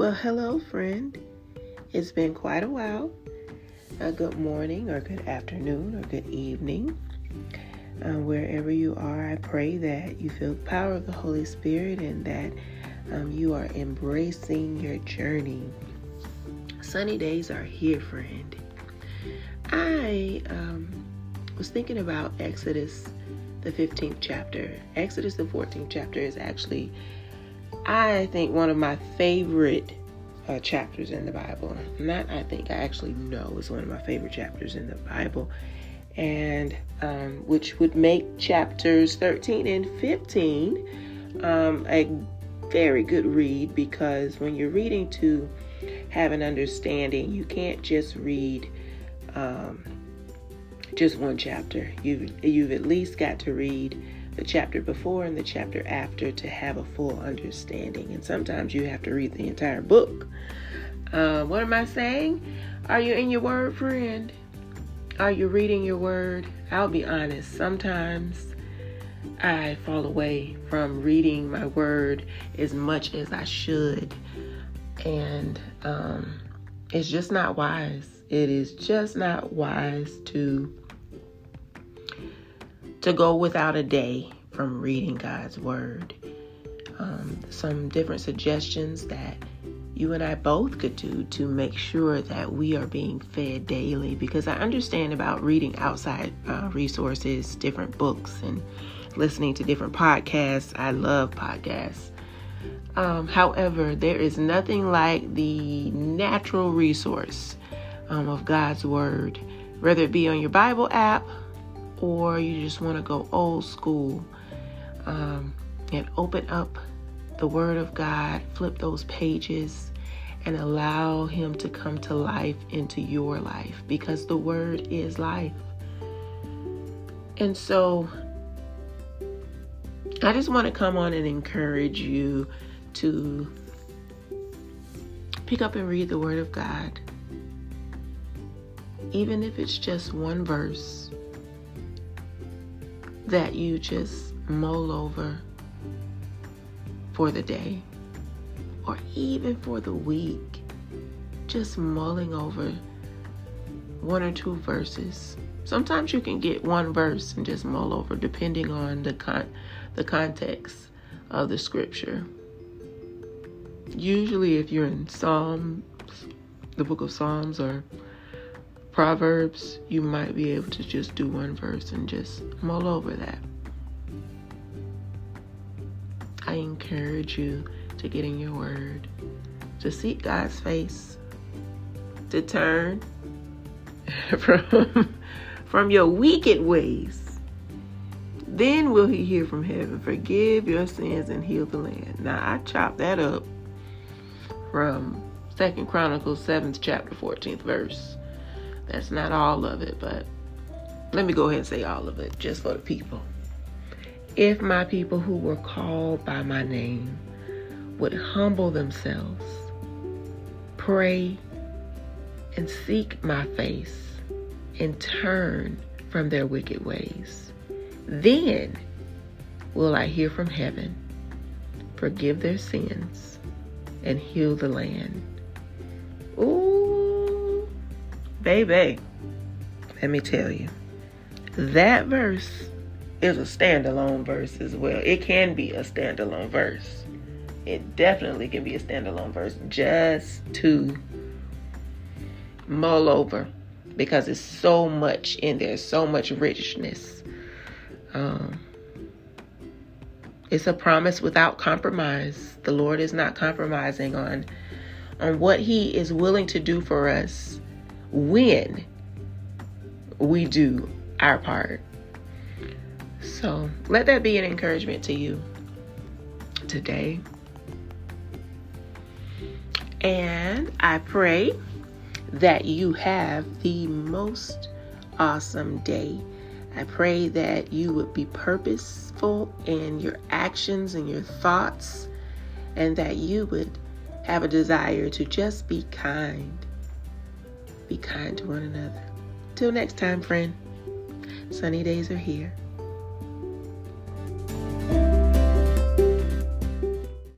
Well, hello, friend. It's been quite a while. A good morning, or good afternoon, or good evening. Uh, wherever you are, I pray that you feel the power of the Holy Spirit and that um, you are embracing your journey. Sunny days are here, friend. I um, was thinking about Exodus, the 15th chapter. Exodus, the 14th chapter, is actually I think one of my favorite uh, chapters in the Bible. Not, I think, I actually know is one of my favorite chapters in the Bible, and um, which would make chapters 13 and 15 um, a very good read because when you're reading to have an understanding, you can't just read um, just one chapter. You've you've at least got to read the chapter before and the chapter after to have a full understanding. And sometimes you have to read the entire book. Uh, what am I saying? Are you in your word, friend? Are you reading your word? I'll be honest, sometimes I fall away from reading my word as much as I should. And um, it's just not wise. It is just not wise to to go without a day from reading God's Word. Um, some different suggestions that you and I both could do to make sure that we are being fed daily because I understand about reading outside uh, resources, different books, and listening to different podcasts. I love podcasts. Um, however, there is nothing like the natural resource um, of God's Word, whether it be on your Bible app or you just want to go old school um, and open up the Word of God, flip those pages, and allow Him to come to life into your life because the Word is life. And so, I just want to come on and encourage you to pick up and read the Word of God. Even if it's just one verse, that you just mull over for the day or even for the week. Just mulling over one or two verses. Sometimes you can get one verse and just mull over depending on the con- the context of the scripture. Usually if you're in Psalms, the book of Psalms or Proverbs, you might be able to just do one verse and just mull over that. I encourage you to get in your word, to seek God's face, to turn from, from your wicked ways. Then will he hear from heaven, forgive your sins and heal the land. Now I chop that up from Second Chronicles 7th chapter 14th verse. That's not all of it, but let me go ahead and say all of it just for the people. If my people who were called by my name would humble themselves, pray, and seek my face, and turn from their wicked ways, then will I hear from heaven, forgive their sins, and heal the land. Ooh Baby, let me tell you, that verse is a standalone verse as well. It can be a standalone verse. It definitely can be a standalone verse just to mull over because it's so much in there, so much richness. Um, it's a promise without compromise. The Lord is not compromising on on what He is willing to do for us when we do our part. So let that be an encouragement to you today. And I pray that you have the most awesome day. I pray that you would be purposeful in your actions and your thoughts, and that you would have a desire to just be kind be kind to one another. Till next time, friend. Sunny days are here.